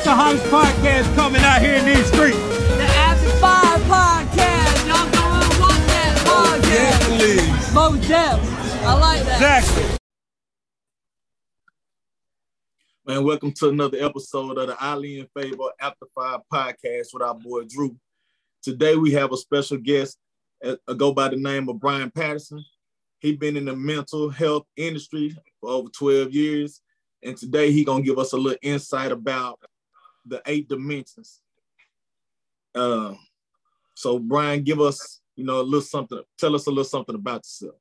What's the hottest podcast coming out here in these streets? The After Five Podcast. Y'all gonna watch that podcast. please. Most Def. I like that. Exactly. Man, welcome to another episode of the Ali and Favor After Five podcast with our boy Drew. Today we have a special guest, uh, go by the name of Brian Patterson. He's been in the mental health industry for over 12 years, and today he gonna give us a little insight about the eight dimensions. Uh, so Brian, give us, you know, a little something. Tell us a little something about yourself.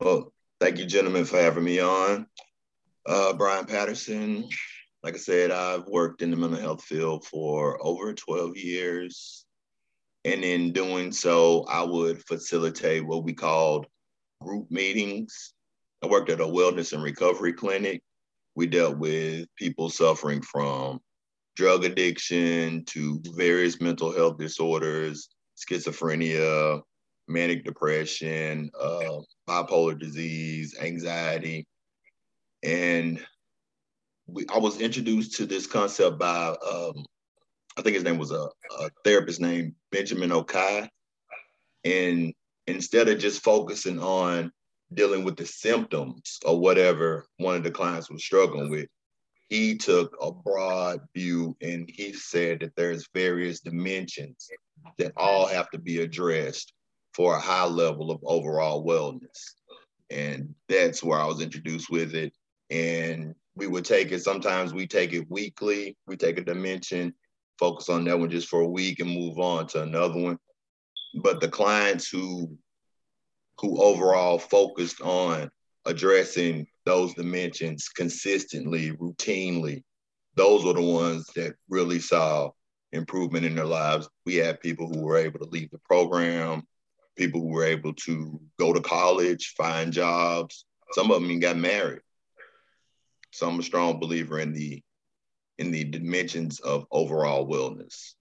Well, thank you, gentlemen, for having me on. Uh, Brian Patterson, like I said, I've worked in the mental health field for over 12 years. And in doing so, I would facilitate what we called group meetings. I worked at a wellness and recovery clinic. We dealt with people suffering from drug addiction to various mental health disorders, schizophrenia, manic depression, uh, bipolar disease, anxiety. And we, I was introduced to this concept by, um, I think his name was a, a therapist named Benjamin Okai. And instead of just focusing on dealing with the symptoms or whatever one of the clients was struggling with, he took a broad view and he said that there's various dimensions that all have to be addressed for a high level of overall wellness. And that's where I was introduced with it. And we would take it, sometimes we take it weekly, we take a dimension, focus on that one just for a week and move on to another one. But the clients who who overall focused on addressing those dimensions consistently, routinely, those were the ones that really saw improvement in their lives. We had people who were able to leave the program, people who were able to go to college, find jobs. Some of them even got married. So I'm a strong believer in the in the dimensions of overall wellness.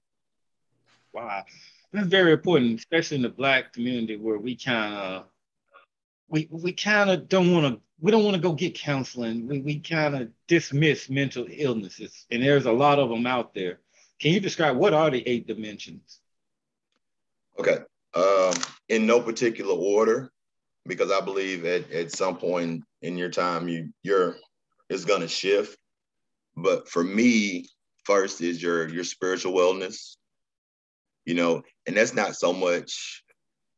Wow. That's very important, especially in the black community where we kind of we we kind of don't want to we don't want to go get counseling. We we kind of dismiss mental illnesses, and there's a lot of them out there. Can you describe what are the eight dimensions? Okay. Um, in no particular order, because I believe at, at some point in your time you you're it's gonna shift. But for me, first is your your spiritual wellness, you know, and that's not so much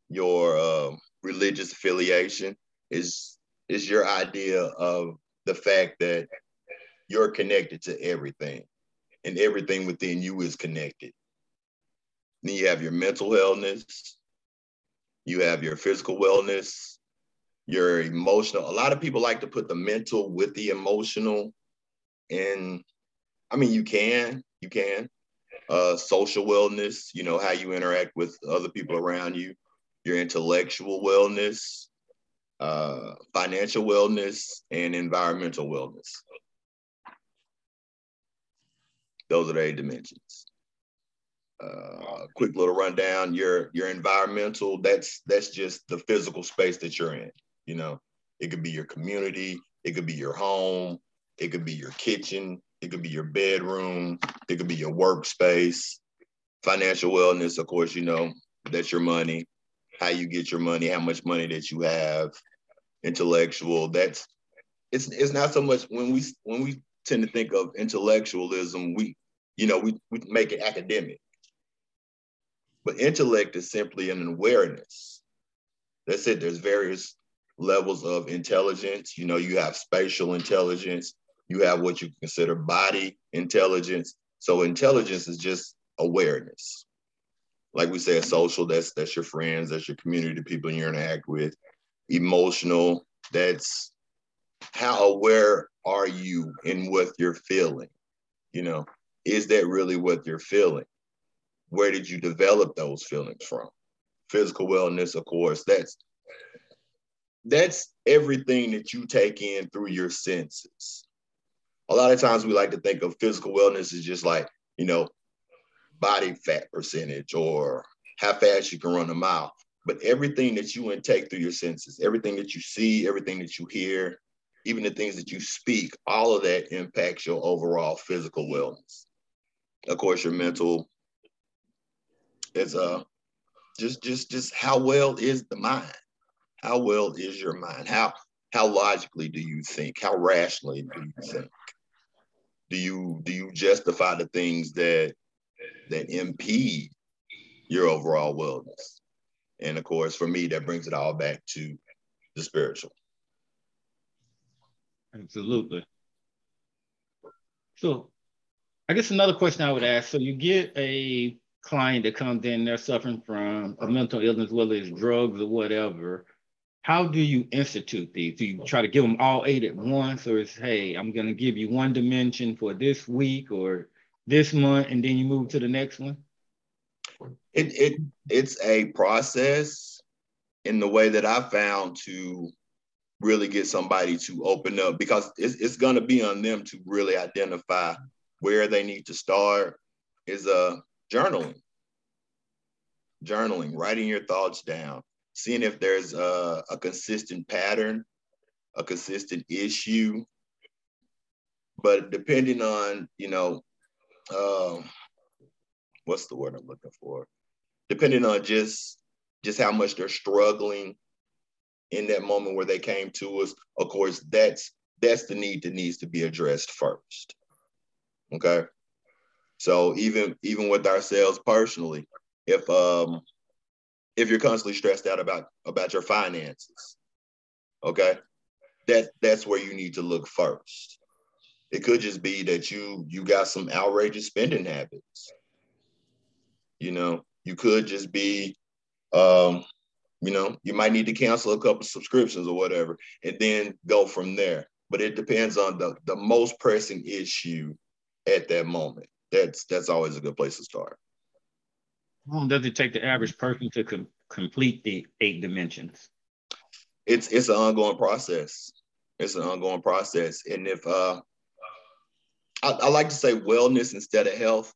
your uh, religious affiliation. Is is your idea of the fact that you're connected to everything, and everything within you is connected. Then you have your mental wellness, you have your physical wellness, your emotional. A lot of people like to put the mental with the emotional. And I mean, you can, you can. Uh, social wellness, you know, how you interact with other people around you, your intellectual wellness, uh, financial wellness, and environmental wellness. Those are the eight dimensions. Uh, quick little rundown. Your your environmental. That's that's just the physical space that you're in. You know, it could be your community, it could be your home, it could be your kitchen, it could be your bedroom, it could be your workspace. Financial wellness, of course, you know, that's your money, how you get your money, how much money that you have. Intellectual, that's it's it's not so much when we when we tend to think of intellectualism, we you know, we, we make it academic. But intellect is simply an awareness. That's it. There's various levels of intelligence. You know, you have spatial intelligence, you have what you consider body intelligence. So intelligence is just awareness. Like we said, social, that's that's your friends, that's your community, the people you interact with. Emotional, that's how aware are you in what you're feeling? You know, is that really what you're feeling? Where did you develop those feelings from? Physical wellness, of course, that's that's everything that you take in through your senses. A lot of times we like to think of physical wellness as just like, you know, body fat percentage or how fast you can run a mile. But everything that you intake through your senses, everything that you see, everything that you hear, even the things that you speak, all of that impacts your overall physical wellness. Of course, your mental is uh just just just how well is the mind? How well is your mind? How how logically do you think? How rationally do you think? Do you do you justify the things that that impede your overall wellness? And of course, for me, that brings it all back to the spiritual. Absolutely. So I guess another question I would ask, so you get a client that comes in, they're suffering from a mental illness, whether it's drugs or whatever. How do you institute these? Do you try to give them all eight at once, or is hey, I'm going to give you one dimension for this week or this month, and then you move to the next one? It it it's a process in the way that I found to really get somebody to open up because it's, it's going to be on them to really identify where they need to start is uh journaling journaling writing your thoughts down seeing if there's a, a consistent pattern a consistent issue but depending on you know um, what's the word i'm looking for depending on just just how much they're struggling in that moment where they came to us, of course, that's that's the need that needs to be addressed first. Okay. So even even with ourselves personally, if um if you're constantly stressed out about about your finances, okay, that that's where you need to look first. It could just be that you you got some outrageous spending habits. You know, you could just be um you know, you might need to cancel a couple subscriptions or whatever, and then go from there. But it depends on the the most pressing issue at that moment. That's that's always a good place to start. How long does it take the average person to com- complete the eight dimensions? It's it's an ongoing process. It's an ongoing process, and if uh, I, I like to say wellness instead of health.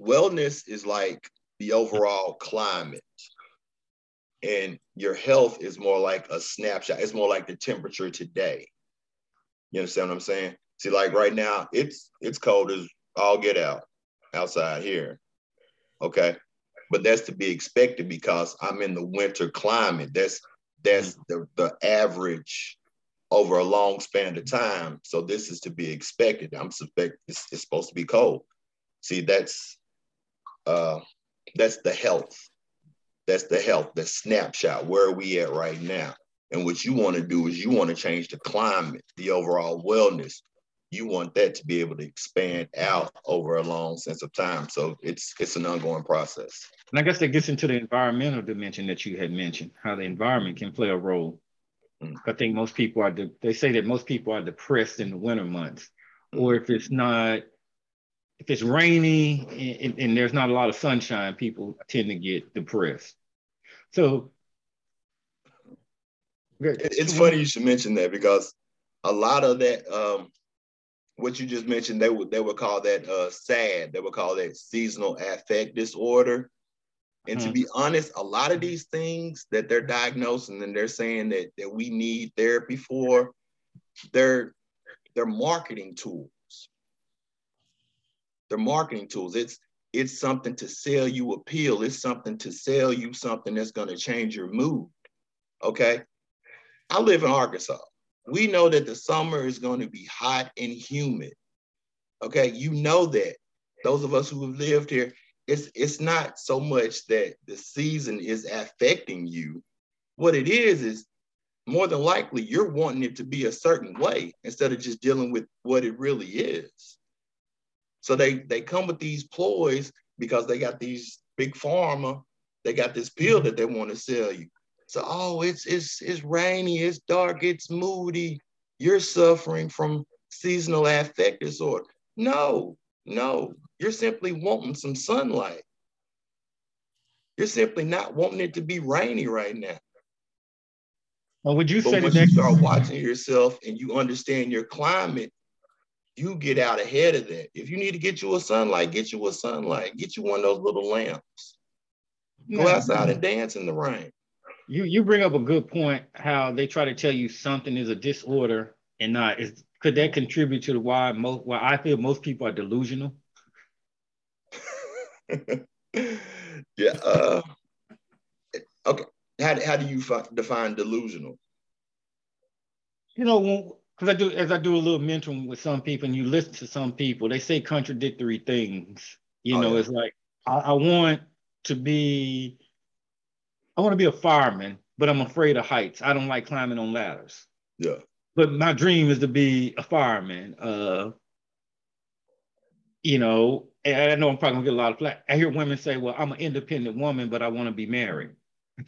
Wellness is like the overall climate and your health is more like a snapshot. It's more like the temperature today. You understand what I'm saying? See, like right now, it's it's cold as all get out outside here. Okay. But that's to be expected because I'm in the winter climate. That's that's the, the average over a long span of time. So this is to be expected. I'm suspect it's, it's supposed to be cold. See, that's uh that's the health that's the health, the snapshot. Where are we at right now? And what you want to do is you want to change the climate, the overall wellness. You want that to be able to expand out over a long sense of time. So it's it's an ongoing process. And I guess that gets into the environmental dimension that you had mentioned, how the environment can play a role. Mm. I think most people are, de- they say that most people are depressed in the winter months, mm. or if it's not, if it's rainy and, and, there's not a lot of sunshine, people tend to get depressed. So it's funny you should mention that because a lot of that, um, what you just mentioned, they would they would call that uh, SAD. They would call that seasonal affect disorder. And mm-hmm. to be honest, a lot of these things that they're diagnosing and they're saying that that we need therapy for, they're they're marketing tools. They're marketing tools. It's it's something to sell you a pill. It's something to sell you something that's going to change your mood. Okay. I live in Arkansas. We know that the summer is going to be hot and humid. Okay. You know that. Those of us who have lived here, it's, it's not so much that the season is affecting you. What it is, is more than likely you're wanting it to be a certain way instead of just dealing with what it really is. So they they come with these ploys because they got these big pharma, they got this pill that they want to sell you. So oh, it's it's it's rainy, it's dark, it's moody. You're suffering from seasonal affect disorder. No, no, you're simply wanting some sunlight. You're simply not wanting it to be rainy right now. Well, would you but say when you start watching yourself and you understand your climate, you get out ahead of that. If you need to get you a sunlight, get you a sunlight. Get you one of those little lamps. Go outside and dance in the rain. You you bring up a good point. How they try to tell you something is a disorder, and not is could that contribute to the why most why I feel most people are delusional? yeah. Uh, okay. How, how do you fi- define delusional? You know, because I do as I do a little mentoring with some people, and you listen to some people, they say contradictory things. You Oh, know, yeah. it's like I, I want to be, I want to be a fireman, but I'm afraid of heights. I don't like climbing on ladders. Yeah. but my dream is to be a fireman. Uh, you know, and I know I'm probably gonna get a lot of flack. I hear women say, "Well, I'm an independent woman, but I want to be married."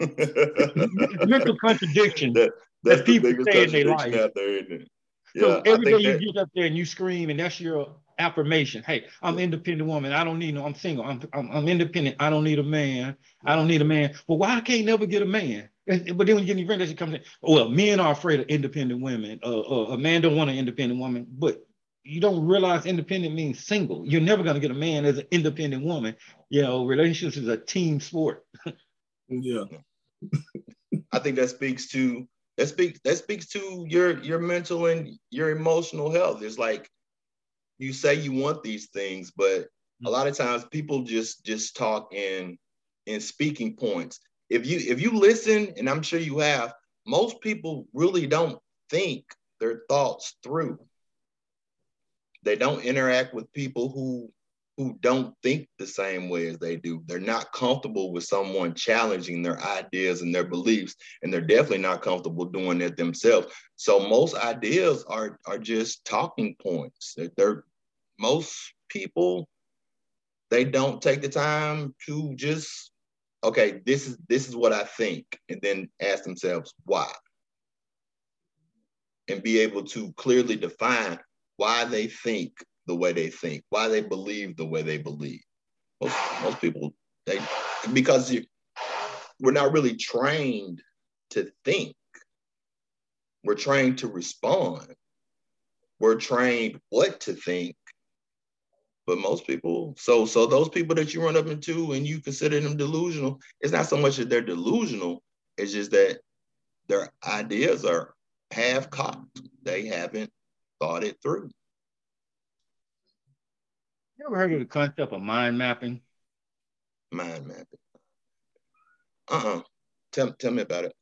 Mental contradiction. That- that's the people biggest say in their life. out there, isn't it? so Yeah, I every day you that, get up there and you scream, and that's your affirmation. Hey, I'm independent woman. I don't need no. I'm single. I'm, I'm I'm independent. I don't need a man. I don't need a man. Well, why I can't never get a man? But then when you get your friend that comes in, oh, well, men are afraid of independent women. Uh, uh, a man don't want an independent woman, but you don't realize independent means single. You're never gonna get a man as an independent woman. You know, relationships is a team sport. Yeah. I think that speaks to that speaks that speaks to your your mental and your emotional health. It's like you say you want these things, but a mm-hmm. lot of times people just just talk in in speaking points. If you if you listen, and I'm sure you have, most people really don't think their thoughts through. They don't interact with people who who don't think the same way as they do. They're not comfortable with someone challenging their ideas and their beliefs, and they're definitely not comfortable doing it themselves. So most ideas are are just talking points. That they're most people they don't take the time to just okay, this is this is what I think, and then ask themselves why, and be able to clearly define why they think the way they think, why they believe the way they believe. Most, most people, they because you, we're not really trained to think. We're trained to respond. We're trained what to think. But most people, so so those people that you run up into and you consider them delusional, it's not so much that they're delusional, it's just that their ideas are half cocked. They haven't thought it through. You ever heard of the concept of mind mapping? mind mapping. Uh-uh. Tell, tell me about it.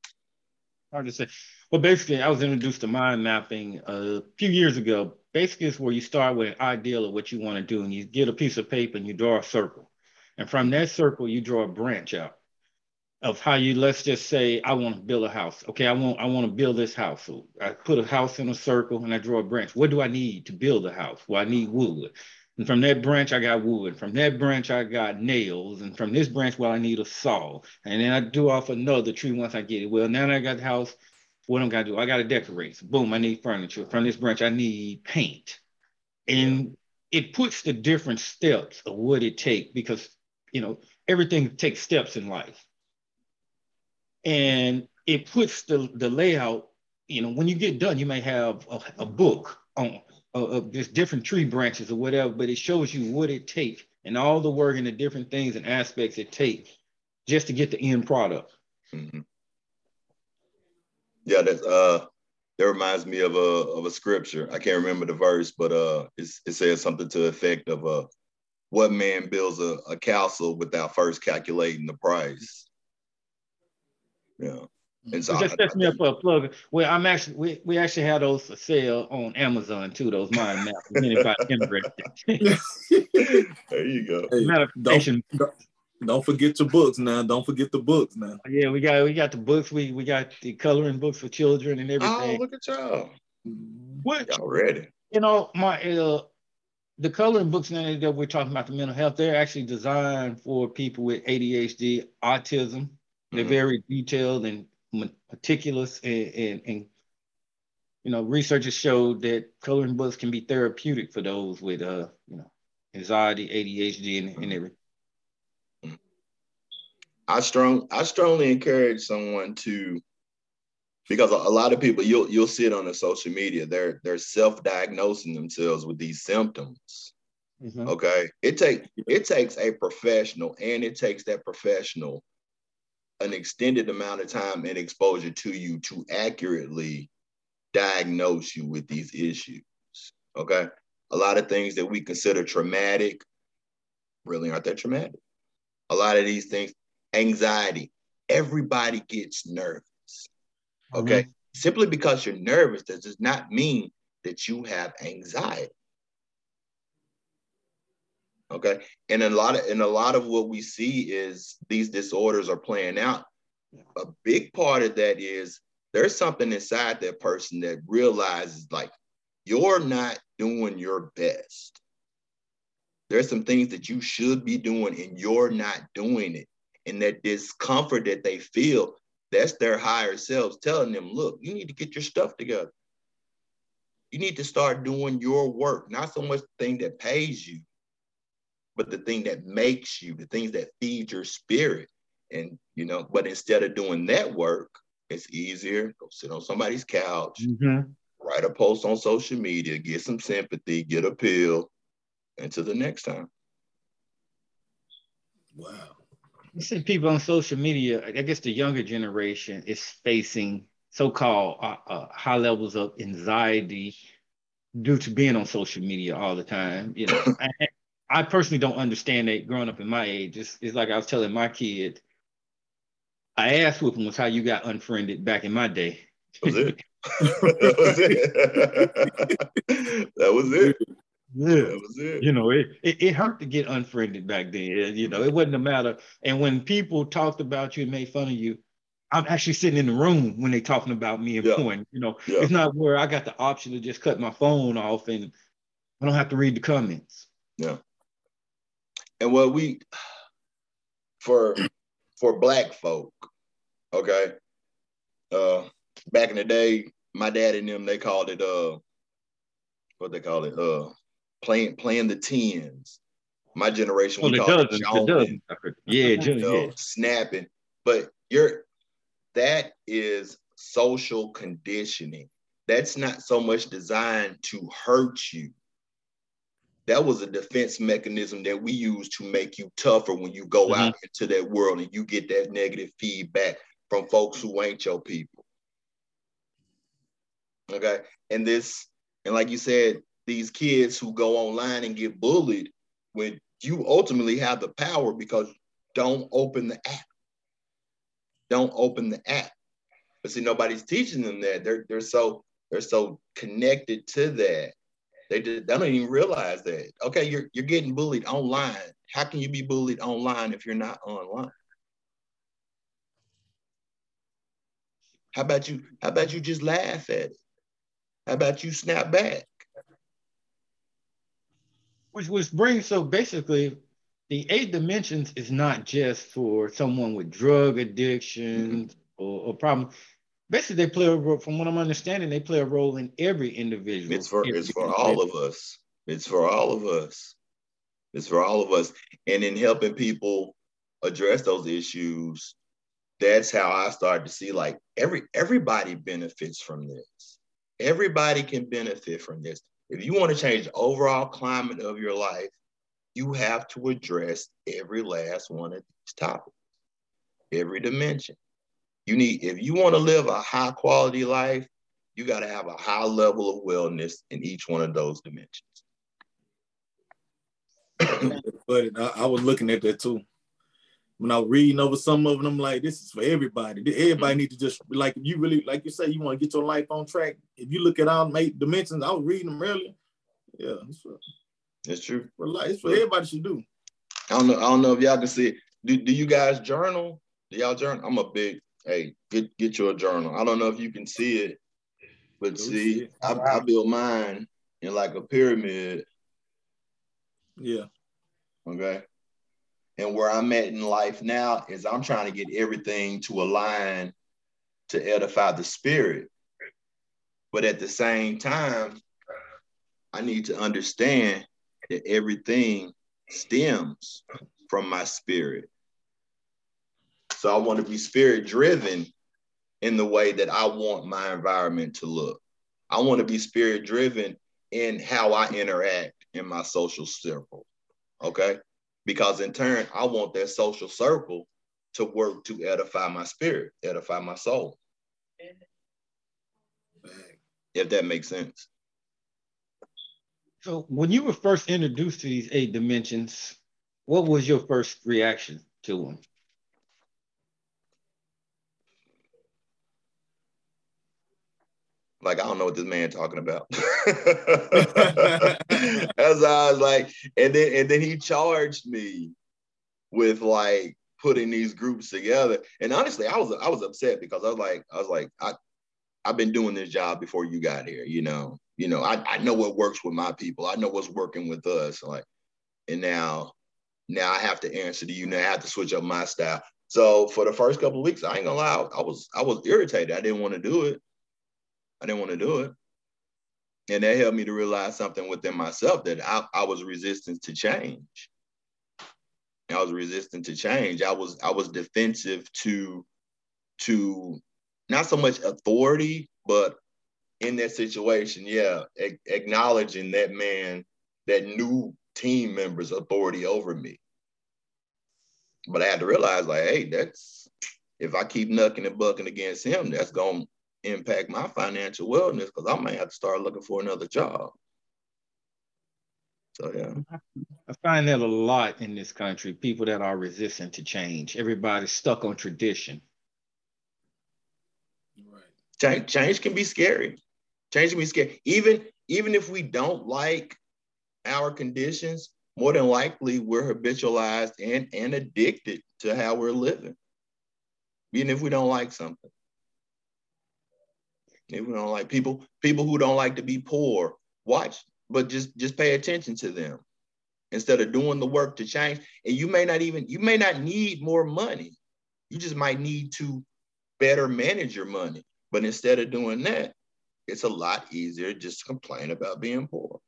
hard to say. Well, basically, I was introduced to mind mapping a few years ago. Basically, it's where you start with an ideal of what you want to do, and you get a piece of paper and you draw a circle. And from that circle, you draw a branch out of how you, let's just say, I want to build a house. Okay, I want I want to build this house. So I put a house in a circle and I draw a branch. What do I need to build a house? Well, I need wood. And from that branch, I got wood. From that branch, I got nails. And from this branch, well, I need a saw. And then I do off another tree once I get it. Well, now I got the house, what I'm gonna do? I gotta decorate. So boom, I need furniture. From this branch, I need paint. And it puts the different steps of what it takes because you know everything takes steps in life. And it puts the, the layout, you know, when you get done, you may have a, a book on of, of just different tree branches or whatever, but it shows you what it takes and all the work and the different things and aspects it takes just to get the end product. Mhm. Yeah, that's uh that reminds me of a of a scripture. I can't remember the verse, but uh it's, it says something to the effect of uh what man builds a, a castle without first calculating the price. Yeah. And so just I- sets me up for a plug. Well, I'm actually we, we actually have those for sale on Amazon too. Those mind maps. If anybody's interested. there you go. Hey, Manifestation. don't, don't forget your books now. Don't forget the books now. Yeah, we got we got the books. We we got the coloring books for children and everything. Oh, look at y'all. Which Y'all ready. you know my uh the coloring books now that we're talking about the mental health. They're actually designed for people with ADHD, autism. They're Mhm. very detailed and meticulous and, and, and you know researchers showed that coloring books can be therapeutic for those with uh you know anxiety adhd and, and everything I strong I strongly encourage someone to because a, a lot of people you'll you'll see it on the social media they're they're self-diagnosing themselves with these symptoms Mhm. okay it take it takes a professional and it takes that professional an extended amount of time and exposure to you to accurately diagnose you with these issues. Okay. A lot of things that we consider traumatic really aren't that traumatic. A lot of these things, anxiety, everybody gets nervous. Okay. Mm-hmm. Simply because you're nervous does not mean that you have anxiety. Okay. And a lot of and a lot of what we see is these disorders are playing out. A big part of that is there's something inside that person that realizes like you're not doing your best. There's some things that you should be doing and you're not doing it. And that discomfort that they feel, that's their higher selves telling them, look, you need to get your stuff together. You need to start doing your work, not so much the thing that pays you, but the thing that makes you, the things that feed your spirit. And, you know, but instead of doing that work, it's easier. Go sit on somebody's couch, mm-hmm. write a post on social media, get some sympathy, get a pill, until the next time. Wow. You see people on social media, I guess the younger generation is facing so-called uh, uh, high levels of anxiety due to being on social media all the time. You know, I, I, personally don't understand that growing up in my age. It's, it's like I was telling my kid, I asked whooping was how you got unfriended back in my day. That was it. that was it. that was it. Yeah, that was it. You know, it, it, it hurt to get unfriended back then. You know, it wasn't a matter. And when people talked about you and made fun of you, I'm actually sitting in the room when they talking about me and yeah. point. You know, yeah. it's not where I got the option to just cut my phone off and I don't have to read the comments. Yeah. And what we for for black folk, okay. Uh back in the day, my dad and them they called it uh what they call it uh playing playing the tens. My generation, we call it joning, yeah, you know, yeah, snapping. But you're that is social conditioning. That's not so much designed to hurt you. That was a defense mechanism that we use to make you tougher when you go mm-hmm. out into that world and you get that negative feedback from folks who ain't your people. Okay. And this, and like you said, these kids who go online and get bullied when you ultimately have the power because don't open the app. Don't open the app. But see, nobody's teaching them that. They're they're so they're so connected to that. They, just, they don't even realize that. Okay, you're you're getting bullied online. How can you be bullied online if you're not online? How about you? How about you just laugh at it? How about you snap back? Which which brings so basically the eight dimensions is not just for someone with drug addiction mm-hmm. or, or problem. Basically, they play a role. From what I'm understanding, they play a role in every individual. It's for it's for all of us. It's for all of us. It's for all of us. And in helping people address those issues, that's how I started to see like every everybody benefits from this. Everybody can benefit from this. If you want to change the overall climate of your life, you have to address every last one of these topics, every dimension. You need, if you want to live a high quality life, you got to have a high level of wellness in each one of those dimensions. but I, I, was looking at that too. When I was reading over some of them, I'm like, this is for everybody. Everybody mm-hmm. need to just like you really like you say you want to get your life on track. If you look at all eight dimensions, I was reading them earlier. Yeah, it's for, it's true. For life, it's for everybody should do. I don't know. I don't know if y'all can see it. Do, do you guys journal? Do y'all journal? I'm a big hey, get get you a journal. I don't know if you can see it, but see, see I, I built mine in like a pyramid. Yeah. Okay. And where I'm at in life now is I'm trying to get everything to align to edify the spirit. But at the same time, I need to understand that everything stems from my spirit. So I want to be spirit driven in the way that I want my environment to look. I want to be spirit driven in how I interact in my social circle. Okay because in turn, I want that social circle to work to edify my spirit, edify my soul. if that makes sense. So when you were first introduced to these eight dimensions, what was your first reaction to them? Like I don't know what this man talking about. As I was like, and then and then he charged me with like putting these groups together. And honestly, I was I was upset because I was like, I was like, I I've been doing this job before you got here, you know. You know, I, I know what works with my people. I know what's working with us. Like, and now now I have to answer to you. Now I have to switch up my style. So for the first couple of weeks, I ain't gonna lie, I was I was irritated. I didn't want to do it. I didn't want to do it. And that helped me to realize something within myself that I, I was resistant to change. I was resistant to change. I was I was defensive to to not so much authority, but in that situation, yeah, a- acknowledging that man, that new team member's authority over me. But I had to realize, like, hey, that's if I keep knucking and bucking against him, that's gonna impact my financial wellness because I might have to start looking for another job. So yeah. I find that a lot in this country. People that are resistant to change. Everybody's stuck on tradition. Right. Change, change can be scary. Change can be scary. Even even if we don't like our conditions, more than likely we're habitualized and, and addicted to how we're living. Even if we don't like something. We don't like people, people who don't like to be poor, watch, but just just pay attention to them instead of doing the work to change. And you may not even, you may not need more money. You just might need to better manage your money. But instead of doing that, it's a lot easier just to complain about being poor.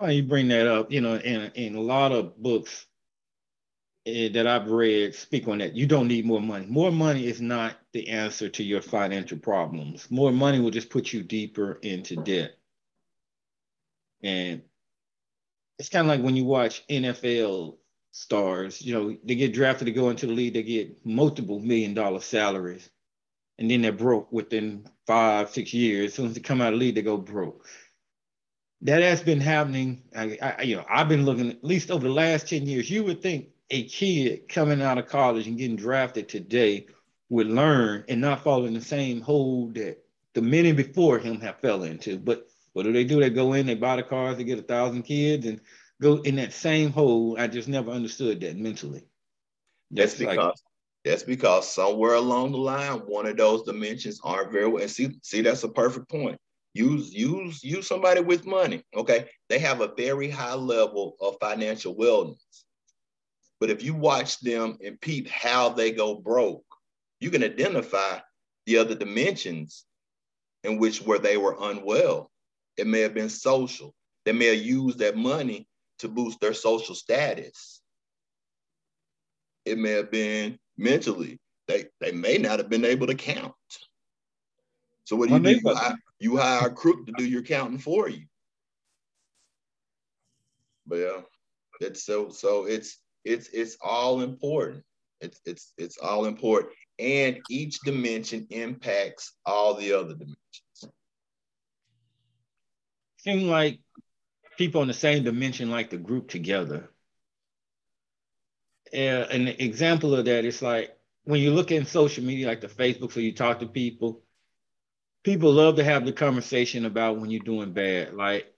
Oh, you bring that up, you know, in, in a lot of books Eh, that I've read speak on that. You don't need more money. More money is not the answer to your financial problems. More money will just put you deeper into debt. And it's kind of like when you watch NFL stars, you know, they get drafted to go into the league, they get multiple million dollar salaries, and then they're broke within five, six years. As soon as they come out of the league, they go broke. That has been happening. I, I, you know, I've been looking at least over the last 10 years. You would think a kid coming out of college and getting drafted today would learn and not fall in the same hole that the many before him have fell into. But what do they do? They go in, they buy the cars, they get a thousand kids, and go in that same hole. I just never understood that mentally. That's, because like, that's because somewhere along the line, one of those dimensions aren't very well. And see, see, that's a perfect point. Use use use somebody with money. Okay, they have a very high level of financial wellness. But if you watch them and peep how they go broke, you can identify the other dimensions in which where they were unwell. It may have been social. They may have used that money to boost their social status. It may have been mentally. They, they may not have been able to count. So what do you do? You hire, you hire a crook to do your counting for you. But yeah, it's so so it's it's it's all important. It's it's it's all important. And each dimension impacts all the other dimensions seem like people in the same dimension like to group together. Uh, an example of that is like when you look in social media, like the Facebook, so you talk to people, people love to have the conversation about when you're doing bad. Like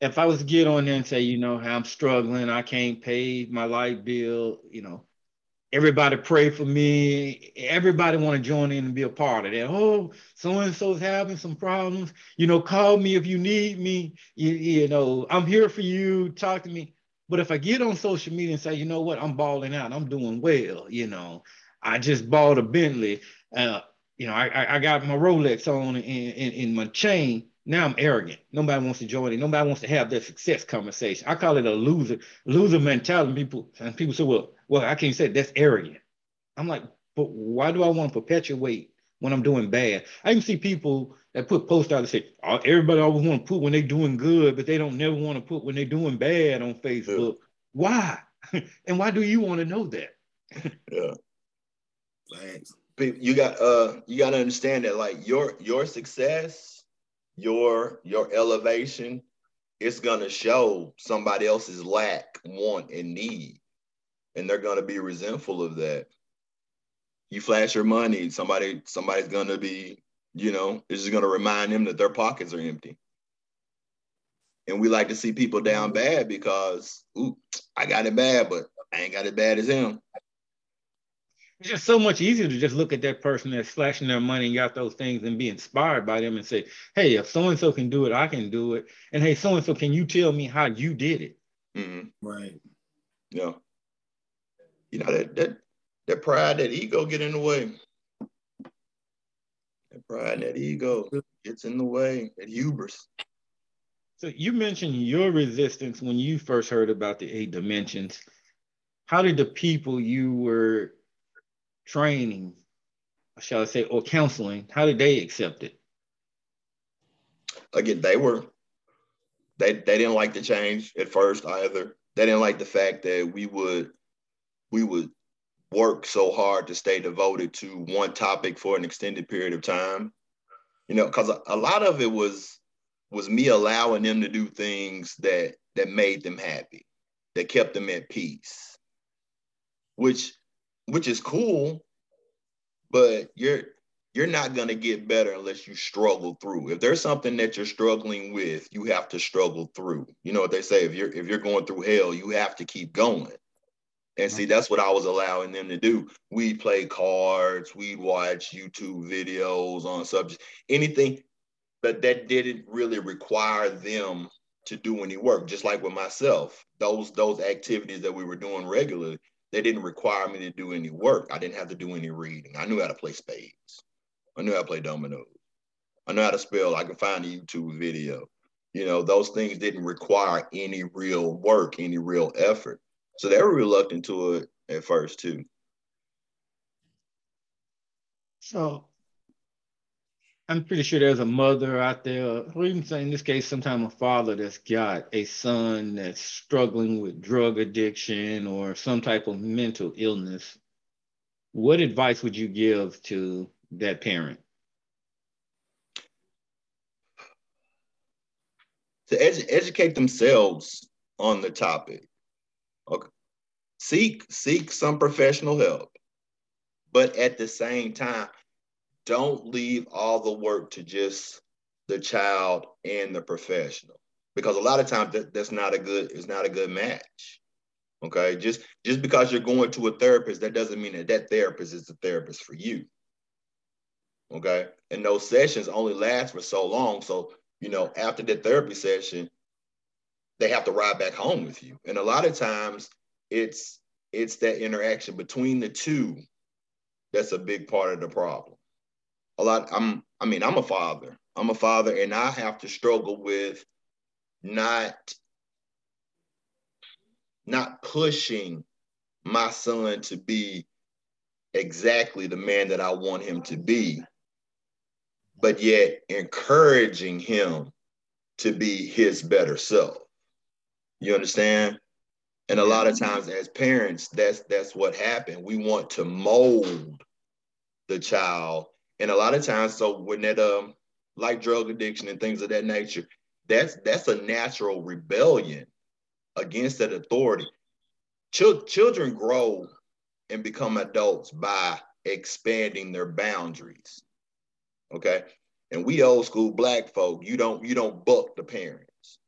if I was to get on there and say, you know, I'm struggling, I can't pay my light bill, you know, everybody pray for me. Everybody want to join in and be a part of that. Oh, so and so's having some problems. You know, call me if you need me. You, you know, I'm here for you. Talk to me. But if I get on social media and say, you know what, I'm balling out. I'm doing well. You know, I just bought a Bentley. Uh, you know, I, I got my Rolex on in, in my chain. Now I'm arrogant. Nobody wants to join it. Nobody wants to have that success conversation. I call it a loser, loser mentality. People and people say, well, well, I can't say that's arrogant. I'm like, but why do I want to perpetuate when I'm doing bad? I can see people that put posts out and say, oh, everybody always want to put when they're doing good, but they don't never want to put when they're doing bad on Facebook. Yeah. Why? and why do you want to know that? yeah. Thanks. you got uh you got to understand that like your your success your your elevation it's going to show somebody else's lack want and need. And they're going to be resentful of that. You flash your money somebody somebody's going to be you know it's just going to remind them that their pockets are empty. And we like to see people down bad because ooh i got it bad but i ain't got it bad as him it's just so much easier to just look at that person that's slashing their money and got those things and be inspired by them and say, hey, if so and so can do it, I can do it. And hey, so and so, can you tell me how you did it? Mhm. Right. yeah you know that that that pride that ego get in the way that pride that ego gets in the way that hubris So you mentioned your resistance when you first heard about the eight dimensions. How did the people you were training, shall I say, or counseling, how did they accept it? again, they were they they didn't like the change at first either. They didn't like the fact that we would we would work so hard to stay devoted to one topic for an extended period of time. You know, because a, a lot of it was was me allowing them to do things that that made them happy, that kept them at peace. Which which is cool, but you're you're not going to get better unless you struggle through. If there's something that you're struggling with, you have to struggle through. You know what they say, if you're if you're going through hell, you have to keep going. And see, that's what I was allowing them to do. We'd play cards, we'd watch YouTube videos on subjects, anything, but that didn't really require them to do any work. Just like with myself, those those activities that we were doing regularly, they didn't require me to do any work. I didn't have to do any reading. I knew how to play spades. I knew how to play dominoes. I know how to spell. I can find a YouTube video. You know, those things didn't require any real work, any real effort. So they were reluctant to it at first too. So I'm pretty sure there's a mother out there, or even in this case, sometime a father that's got a son that's struggling with drug addiction or some type of mental illness. What advice would you give to that parent? To edu- educate themselves on the topic. Okay. Seek seek some professional help. But at the same time, don't leave all the work to just the child and the professional because a lot of times that, that's not a good it's not a good match okay? Just just because you're going to a therapist that doesn't mean that that therapist is the therapist for you okay? And those sessions only last for so long so you know after the therapy session they have to ride back home with you. And a lot of times it's it's that interaction between the two that's a big part of the problem a lot i'm i mean i'm a father. I'm a father and i have to struggle with not not pushing my son to be exactly the man that i want him to be but yet encouraging him to be his better self. You understand? And a lot of times as parents that's that's what happened. We want to mold the child and a lot of times so when that um like drug addiction and things of that nature that's that's a natural rebellion against that authority. Chil- children grow and become adults by expanding their boundaries okay? And we old school black folk you don't you don't buck the parents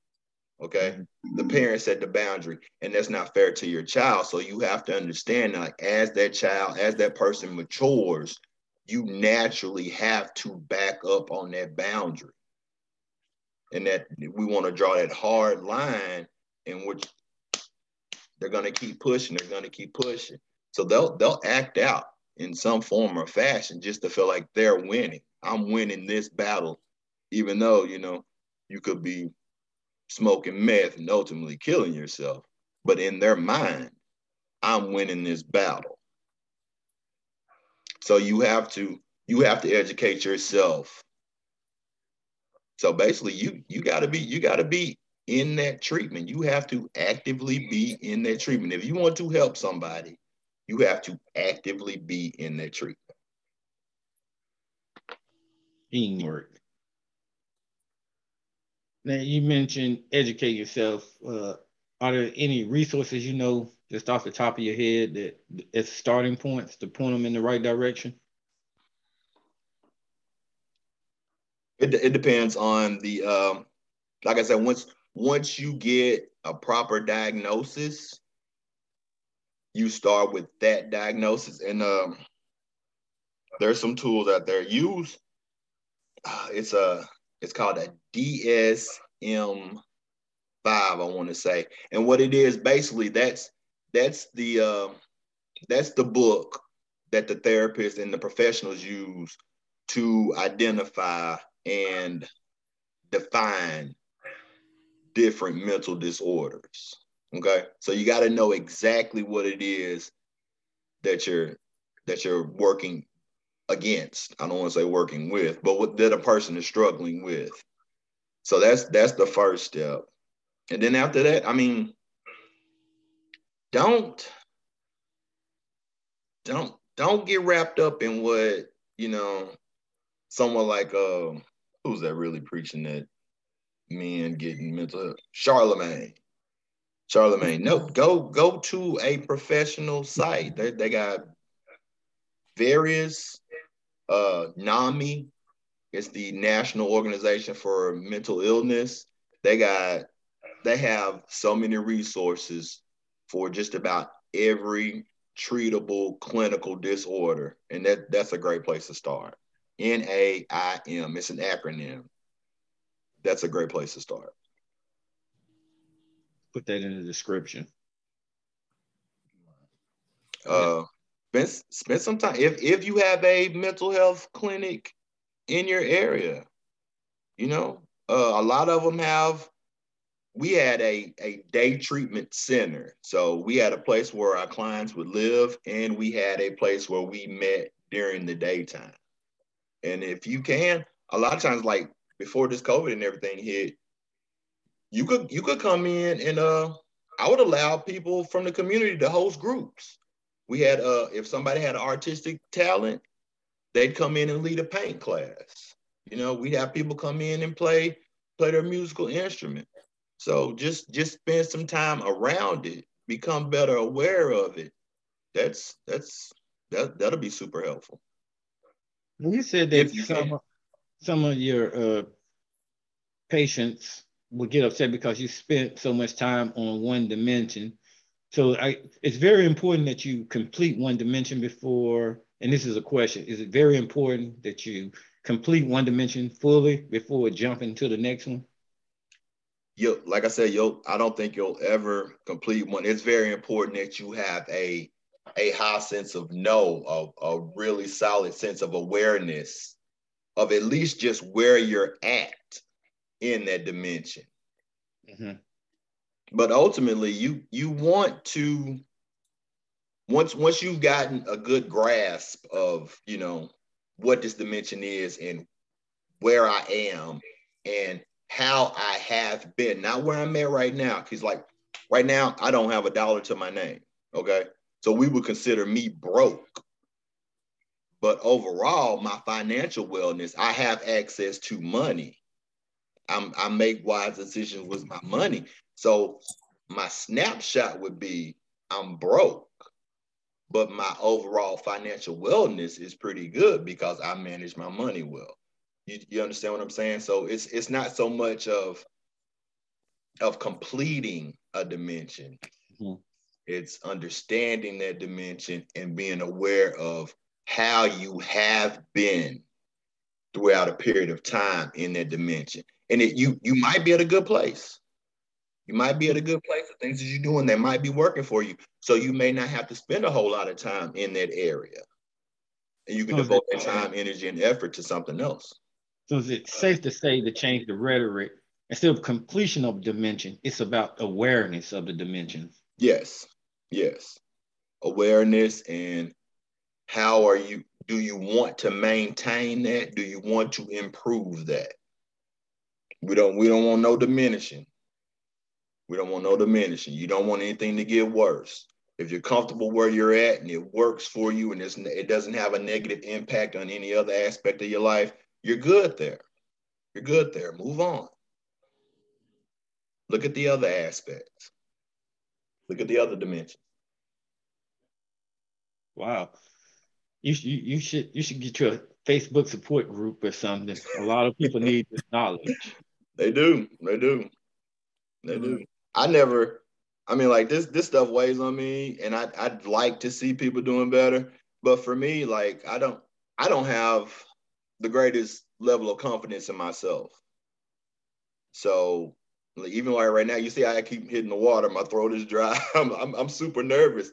okay? The parents set the boundary and that's not fair to your child. So you have to understand like as that child as that person matures you naturally have to back up on that boundary. And that we want to draw that hard line in which they're going to keep pushing, they're going to keep pushing. So they'll they'll act out in some form or fashion just to feel like they're winning. I'm winning this battle, even though, you know, you could be smoking meth and ultimately killing yourself. But in their mind, I'm winning this battle. So you have to you have to educate yourself. So basically you you got to be you got to be in that treatment. You have to actively be in that treatment. If you want to help somebody, you have to actively be in that treatment. teamwork. Now you mentioned educate yourself. Uh, are there any resources you know just off the top of your head that as starting points to point them in the right direction? It, it depends on the um, like I said, once once you get a proper diagnosis, you start with that diagnosis. And um, there's some tools out there. Use uh, it's a it's called a DSM five, I want to say. And what it is basically that's that's the uh, that's the book that the therapists and the professionals use to identify and define different mental disorders. Okay. So you got to know exactly what it is that you're that you're working against. I don't want to say working with, but what that a person is struggling with. So that's that's the first step. And then after that, I mean, don't don't don't get wrapped up in what, you know, someone like uh who's that really preaching that men getting mental Charlamagne. Charlamagne. No, go go to a professional site. They, they got various uh NAMI. It's the National Organization for Mental Illness. They got they have so many resources for just about every treatable clinical disorder. And that, that's a great place to start. N-A-I-M. It's an acronym. That's a great place to start put that in the description. Uh, spend, spend some time. If if you have a mental health clinic in your area, you know, uh, a lot of them have. We had a a day treatment center, so we had a place where our clients would live, and we had a place where we met during the daytime. And if you can, a lot of times, like before this COVID and everything hit, you could you could come in and uh I would allow people from the community to host groups. We had uh if somebody had artistic talent, they'd come in and lead a paint class. You know, we'd have people come in and play play their musical instrument. So just just spend some time around it, become better aware of it. That's that's that that'll be super helpful. You said that you some, some of your uh, patients would get upset because you spent so much time on one dimension. So I, it's very important that you complete one dimension before, and this is a question, is it very important that you complete one dimension fully before jumping to the next one? Yo, like I said, yo, I don't think you'll ever complete one. It's very important that you have a a high sense of know, a, a really solid sense of awareness of at least just where you're at in that dimension. Mm-hmm. But ultimately, you you want to once once you've gotten a good grasp of you know what this dimension is and where I am and how I have been, not where I'm at right now. Because like right now, I don't have a dollar to my name. Okay, so we would consider me broke. But overall, my financial wellness, I have access to money. I'm, I make wise decisions with my money. So my snapshot would be I'm broke, but my overall financial wellness is pretty good because I manage my money well. You, you understand what I'm saying? So it's it's not so much of of completing a dimension. Mm-hmm. It's understanding that dimension and being aware of how you have been throughout a period of time in that dimension and it, you you might be at a good place. You might be at a good place. The things that you're doing that might be working for you. So you may not have to spend a whole lot of time in that area. And you can so devote that time, energy, and effort to something else. So is it safe to say to change the rhetoric instead of completion of dimension, it's about awareness of the dimensions? Yes. Yes. Awareness and how are you do you want to maintain that? Do you want to improve that? We don't we don't want no diminishing. We don't want no diminishing. You don't want anything to get worse. If you're comfortable where you're at and it works for you and it doesn't have a negative impact on any other aspect of your life, you're good there. You're good there. Move on. Look at the other aspects. Look at the other dimensions. Wow. You, you, you should you should get you a Facebook support group or something. A lot of people need this knowledge. They do. They do. They do. I never, I mean, like this this stuff weighs on me, and I I'd like to see people doing better. But for me, like I don't I don't have the greatest level of confidence in myself. So even like right now, you see I keep hitting the water, my throat is dry. I'm, I'm I'm super nervous.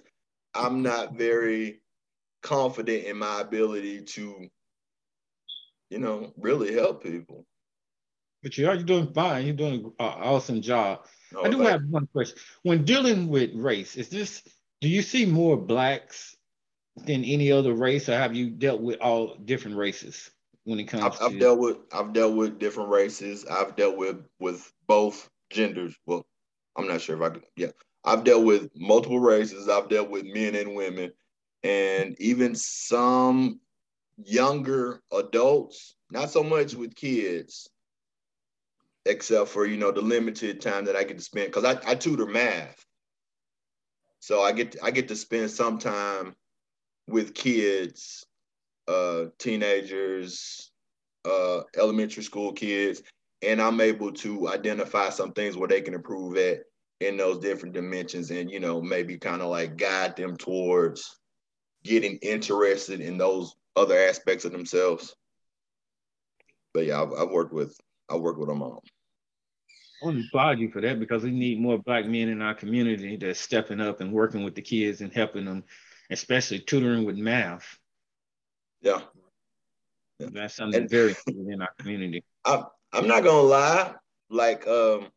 I'm not very confident in my ability to, you know, really help people. But you are you're doing fine. You're doing an awesome job. No, I do have one question. When dealing with race, is this do you see more blacks than any other race, or have you dealt with all different races when it comes I've, to I've dealt with I've dealt with different races. I've dealt with with both genders. Well, I'm not sure if I could. Yeah, I've dealt with multiple races. I've dealt with men and women, and even some younger adults. Not so much with kids, except for you know the limited time that I get to spend because I, I tutor math. So I get I get to spend some time with kids, uh, teenagers, uh, elementary school kids, and I'm able to identify some things where they can improve at in those different dimensions, and you know maybe kind of like guide them towards getting interested in those other aspects of themselves. But yeah, I've, I've worked with I work with them all. I want to applaud you for that because we need more black men in our community that's stepping up and working with the kids and helping them, especially tutoring with math. Yeah, That's something And- very in our community. I'm I'm not gonna lie. Like um,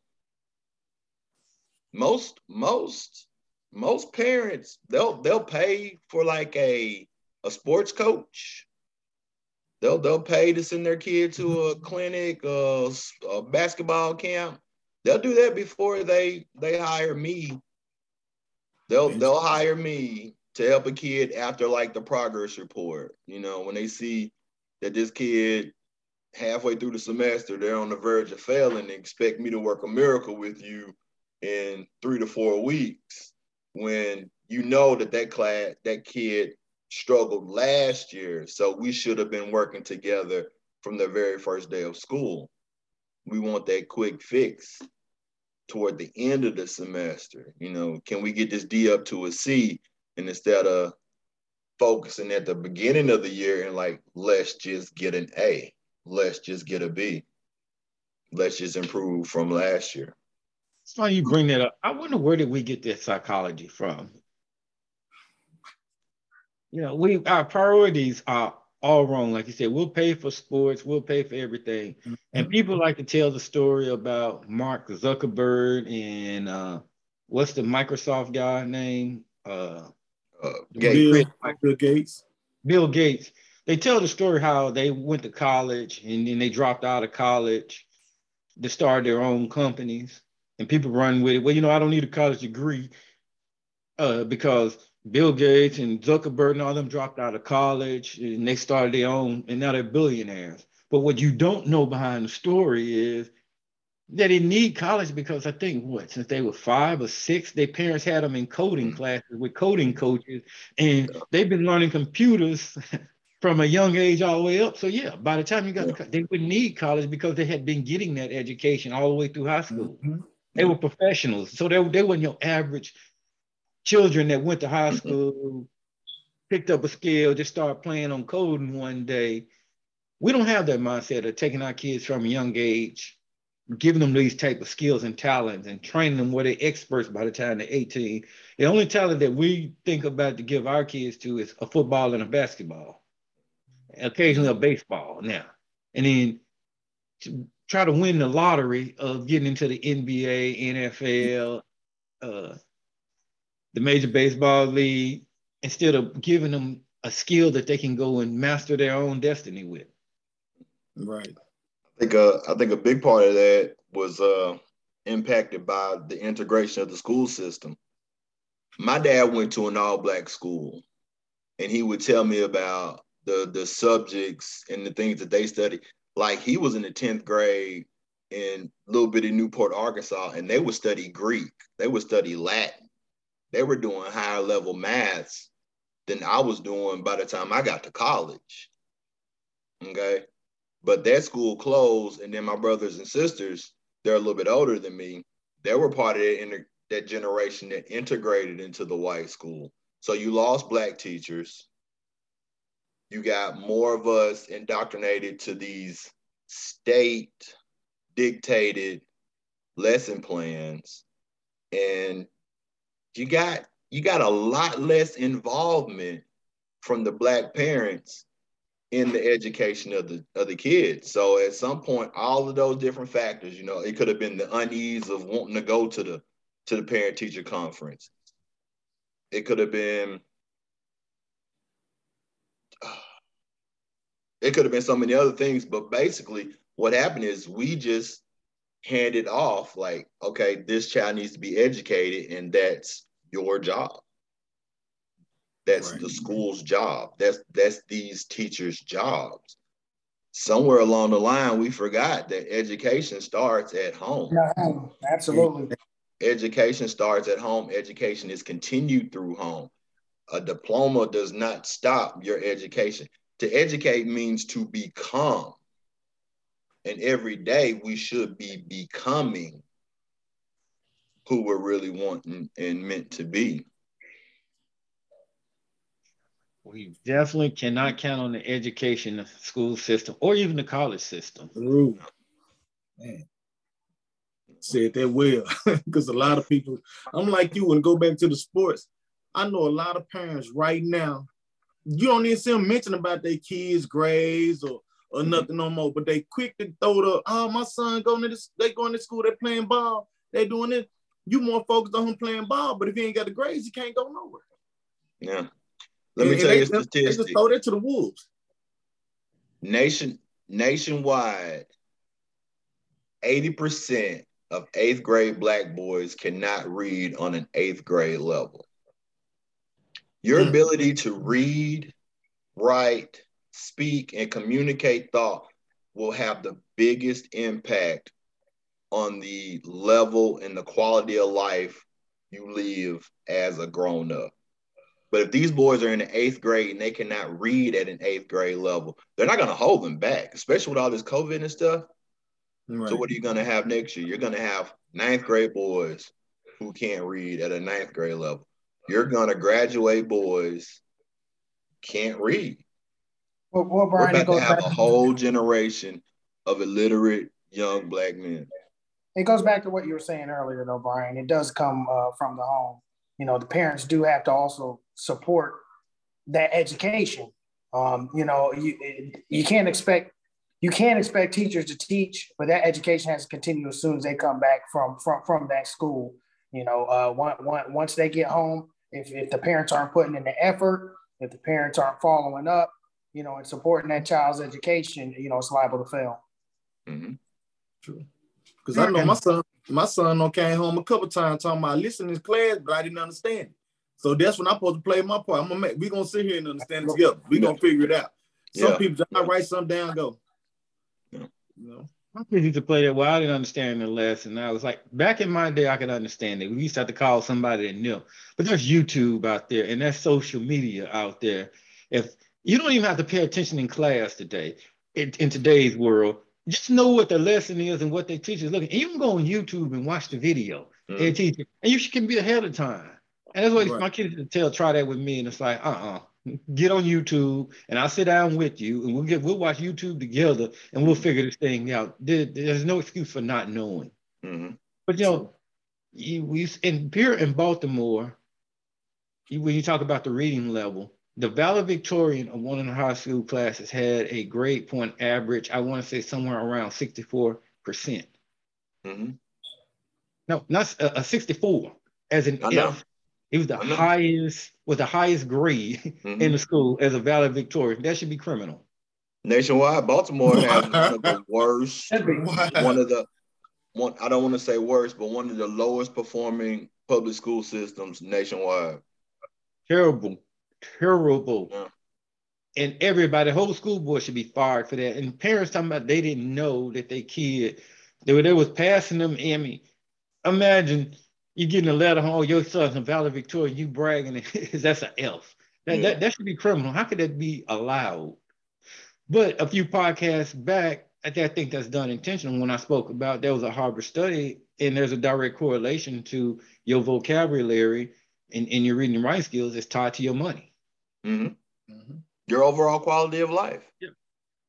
most most most parents they'll they'll pay for like a a sports coach. They'll they'll pay to send their kid to a clinic, uh, a basketball camp. They'll do that before they they hire me. They'll they'll hire me to help a kid after like the progress report. You know, when they see that this kid halfway through the semester, they're on the verge of failing and expect me to work a miracle with you in three to four weeks when you know that that class, that kid struggled last year. So we should have been working together from the very first day of school. We want that quick fix toward the end of the semester. You know, can we get this D up to a C? And instead of focusing at the beginning of the year and like, let's just get an A let's just get a B. Let's just improve from last year. It's funny you bring that up. I wonder where did we get that psychology from? You know, we our priorities are all wrong. Like you said, we'll pay for sports, we'll pay for everything. And people like to tell the story about Mark Zuckerberg and uh what's the Microsoft guy name? Uh Uh, Gates. Bill, Bill Gates. Bill Gates. They tell the story how they went to college and then they dropped out of college to start their own companies, and people run with it. Well, you know, I don't need a college degree uh, because Bill Gates and Zuckerberg and all them dropped out of college and they started their own, and now they're billionaires. But what you don't know behind the story is they didn't need college because I think what since they were five or six, their parents had them in coding classes with coding coaches, and they've been learning computers from a young age all the way up. So yeah, by the time you got, Yeah. to, they wouldn't need college because they had been getting that education all the way through high school. Mhm. They were professionals, so they they weren't your average children that went to high school, picked up a skill, just started playing on coding one day. We don't have that mindset of taking our kids from a young age, giving them these type of skills and talents, and training them where they're experts by the time they're 18. The only talent that we think about to give our kids to is a football and a basketball, occasionally a baseball now, and then to try to win the lottery of getting into the NBA, NFL, uh, the Major Baseball League, instead of giving them a skill that they can go and master their own destiny with. Right. I think uh, I think a big part of that was uh, impacted by the integration of the school system. My dad went to an all-black school, and he would tell me about the the subjects and the things that they studied. Like he was in the 10th grade in little bitty Newport, Arkansas, and they would study Greek, they would study Latin, they were doing higher level maths than I was doing by the time I got to college. Okay. But that school closed, and then my brothers and sisters, they're a little bit older than me. They were part of that, inter- that generation that integrated into the white school. So you lost black teachers. You got more of us indoctrinated to these state dictated lesson plans. And you got you got a lot less involvement from the black parents in the education of the of the kids. So at some point, all of those different factors, you know, it could have been the unease of wanting to go to the to the parent teacher conference. It could have been it could have been so many other things, but basically what happened is we just handed off like, okay, this child needs to be educated and that's your job. That's right. the school's job. That's that's these teachers' jobs. Somewhere along the line, we forgot that education starts at home. No, absolutely. Education starts at home. Education is continued through home. A diploma does not stop your education. To educate means to become. And every day we should be becoming who we're really wanting and meant to be. We definitely cannot count on the education school system or even the college system. Ooh, man. Said that well, because a lot of people, I'm like you, and go back to the sports. I know a lot of parents right now, you don't even see them mention about their kids' grades or or mm-hmm. nothing no more, but they quick to throw the, oh, my son going to this, they going to school, they playing ball, they doing it. You more focused on him playing ball, but if he ain't got the grades, he can't go nowhere. Yeah. Let me and tell you a statistic. They just throw that to the wolves. Nation nationwide, 80% of eighth grade black boys cannot read on an eighth grade level. Your mm. ability to read, write, speak, and communicate thought will have the biggest impact on the level and the quality of life you live as a grown up. But if these boys are in the eighth grade and they cannot read at an eighth grade level, they're not going to hold them back, especially with all this COVID and stuff. Right. So what are you going to have next year? You're going to have ninth grade boys who can't read at a ninth grade level. You're going to graduate boys can't read. Well, well Brian, We're about to have a whole generation of illiterate young black men. It goes back to what you were saying earlier, though, Brian. It does come uh, from the home. You know, the parents do have to also support that education. Um, you know, you you can't expect you can't expect teachers to teach, but that education has to continue as soon as they come back from from from that school. You know, uh, one, one, once they get home, if, if the parents aren't putting in the effort, if the parents aren't following up, you know, and supporting that child's education, you know, it's liable to fail. Mm-hmm. True. Because I know my son, my son came home a couple times talking about listening to class, but I didn't understand it. So that's when I'm supposed to play my part. I'm gonna make we gonna sit here and understand it together. We gonna figure it out. Some yeah. people I write something down, go. Yeah. You know. My kids used to play that. Well, I didn't understand the lesson. I was like, back in my day, I could understand it. We used to have to call somebody that knew. But there's YouTube out there and there's social media out there. If you don't even have to pay attention in class today, in, in today's world, just know what the lesson is and what they teach is looking. And you can go on YouTube and watch the video mm. they teach you, and you can be ahead of time. And that's what right. my kids can tell try that with me, and it's like, uh-uh. Get on YouTube and I'll sit down with you and we'll get we'll watch YouTube together and we'll figure this thing out. There, there's no excuse for not knowing. Mm-hmm. But you know, you, we in here in Baltimore, you, when you talk about the reading level, the valedictorian of one of the high school classes had a grade point average, I want to say somewhere around 64%. percent mm hmm No, not a, a 64 as an F. It was the highest, was the highest grade mm-hmm. in the school as a valedictorian. That should be criminal. Nationwide, Baltimore has one of the worst, one of the one I don't want to say worst, but one of the lowest performing public school systems nationwide. Terrible terrible. Yeah. and everybody, whole school board should be fired for that. And parents talking about they didn't know that they kid they were they was passing them. I mean, imagine you getting a letter home, oh, your son's in valedictorian, you bragging, that's an F. That, yeah. that that should be criminal. How could that be allowed? But a few podcasts back, I think that's done intentional. When I spoke about there was a Harvard study, and there's a direct correlation to your vocabulary and, and your reading and writing skills is tied to your money. Mm-hmm. Mm-hmm. Your overall quality of life. Yeah.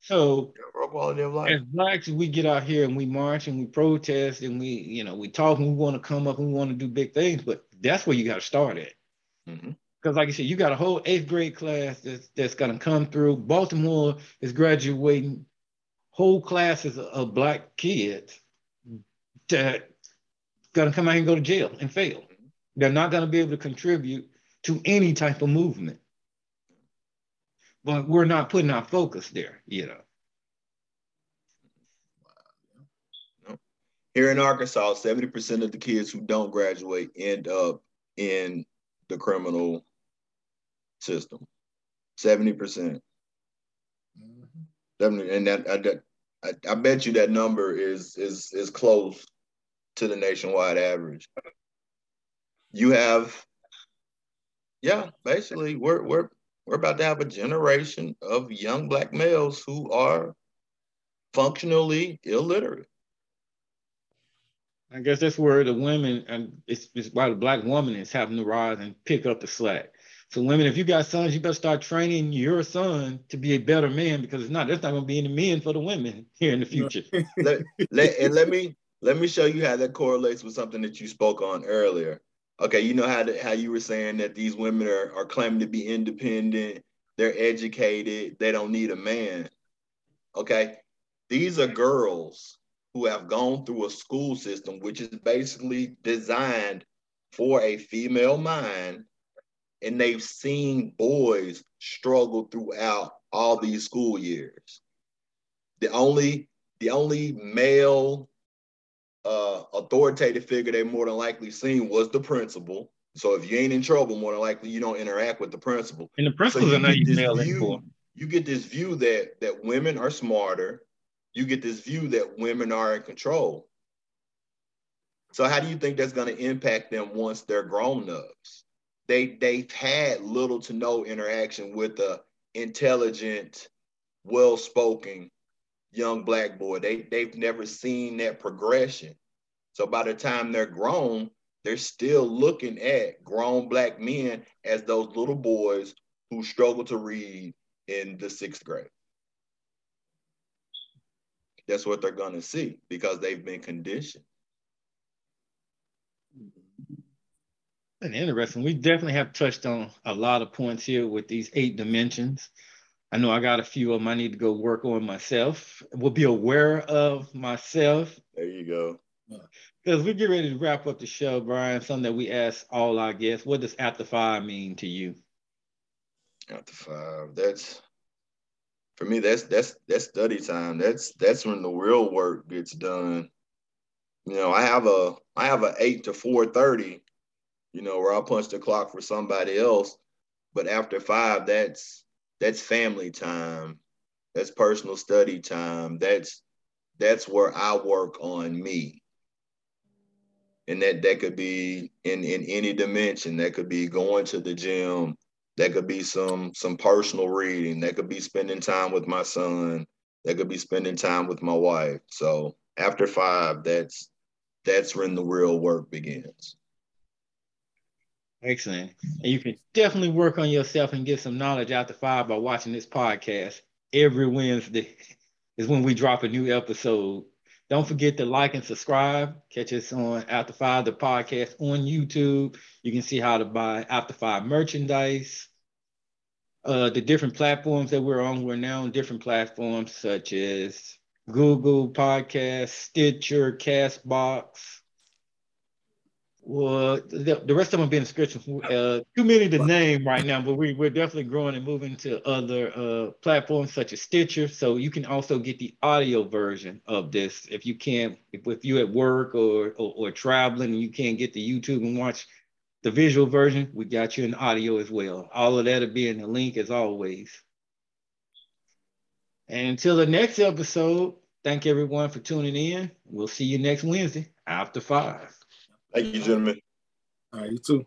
So your overall quality of life. As blacks, we get out here and we march and we protest and we, you know, we talk and we want to come up and we want to do big things, but that's where you got to start at. Mm-hmm. Because, like I said, you got a whole eighth grade class that's, that's going to come through. Baltimore is graduating whole classes of black kids that going to come out and go to jail and fail. They're not going to be able to contribute to any type of movement. But we're not putting our focus there, you know. Here in Arkansas, 70% of the kids who don't graduate end up in the criminal system. 70%. percent mm hmm 70 and that I, I, I bet you that number is is is close to the nationwide average. You have, yeah, basically we're we're we're about to have a generation of young black males who are functionally illiterate. I guess that's where the women and it's, it's why the black woman is having to rise and pick up the slack. So women, if you got sons, you better start training your son to be a better man because it's not there's not gonna be any men for the women here in the future. let, let, and let me let me show you how that correlates with something that you spoke on earlier. Okay, you know how to, how you were saying that these women are, are claiming to be independent, they're educated, they don't need a man. Okay, these are girls who have gone through a school system which is basically designed for a female mind and they've seen boys struggle throughout all these school years. The only the only male uh, authoritative figure they more than likely seen was the principal. So if you ain't in trouble, more than likely you don't interact with the principal. And the principals so are not male view, You get this view that that women are smarter. You get this view that women are in control. So how do you think that's going to impact them once they're grown ups? They they've had little to no interaction with a intelligent, well-spoken young black boy. They they've never seen that progression. So by the time they're grown, they're still looking at grown black men as those little boys who struggle to read in the sixth grade. That's what they're gonna see because they've been conditioned. And interesting. We definitely have touched on a lot of points here with these eight dimensions. I know I got a few of them I need to go work on myself. Will be aware of myself. There you go. Because we get ready to wrap up the show, Brian. Something that we ask all our guests: What does after five mean to you? After five, that's for me. That's that's that's study time. That's that's when the real work gets done. You know, I have a I have a eight to four thirty. You know, where I punch the clock for somebody else. But after five, that's that's family time that's personal study time that's that's where i work on me and that that could be in in any dimension that could be going to the gym that could be some some personal reading that could be spending time with my son that could be spending time with my wife so after five that's that's when the real work begins Excellent. And you can definitely work on yourself and get some knowledge after five by watching this podcast. Every Wednesday is when we drop a new episode. Don't forget to like and subscribe. Catch us on After Five, the podcast on YouTube. You can see how to buy After Five merchandise. Uh, the different platforms that we're on, we're now on different platforms such as Google Podcast, Stitcher, Castbox, well, the, the rest of them been description. Uh, too many to name right now, but we, we're definitely growing and moving to other uh, platforms such as Stitcher. So you can also get the audio version of this if you can't, if, if you're at work or, or, or traveling and you can't get to YouTube and watch the visual version, we got you in audio as well. All of that will be in the link as always. And until the next episode, thank everyone for tuning in. We'll see you next Wednesday after five. Thank you, gentlemen. All right, you too.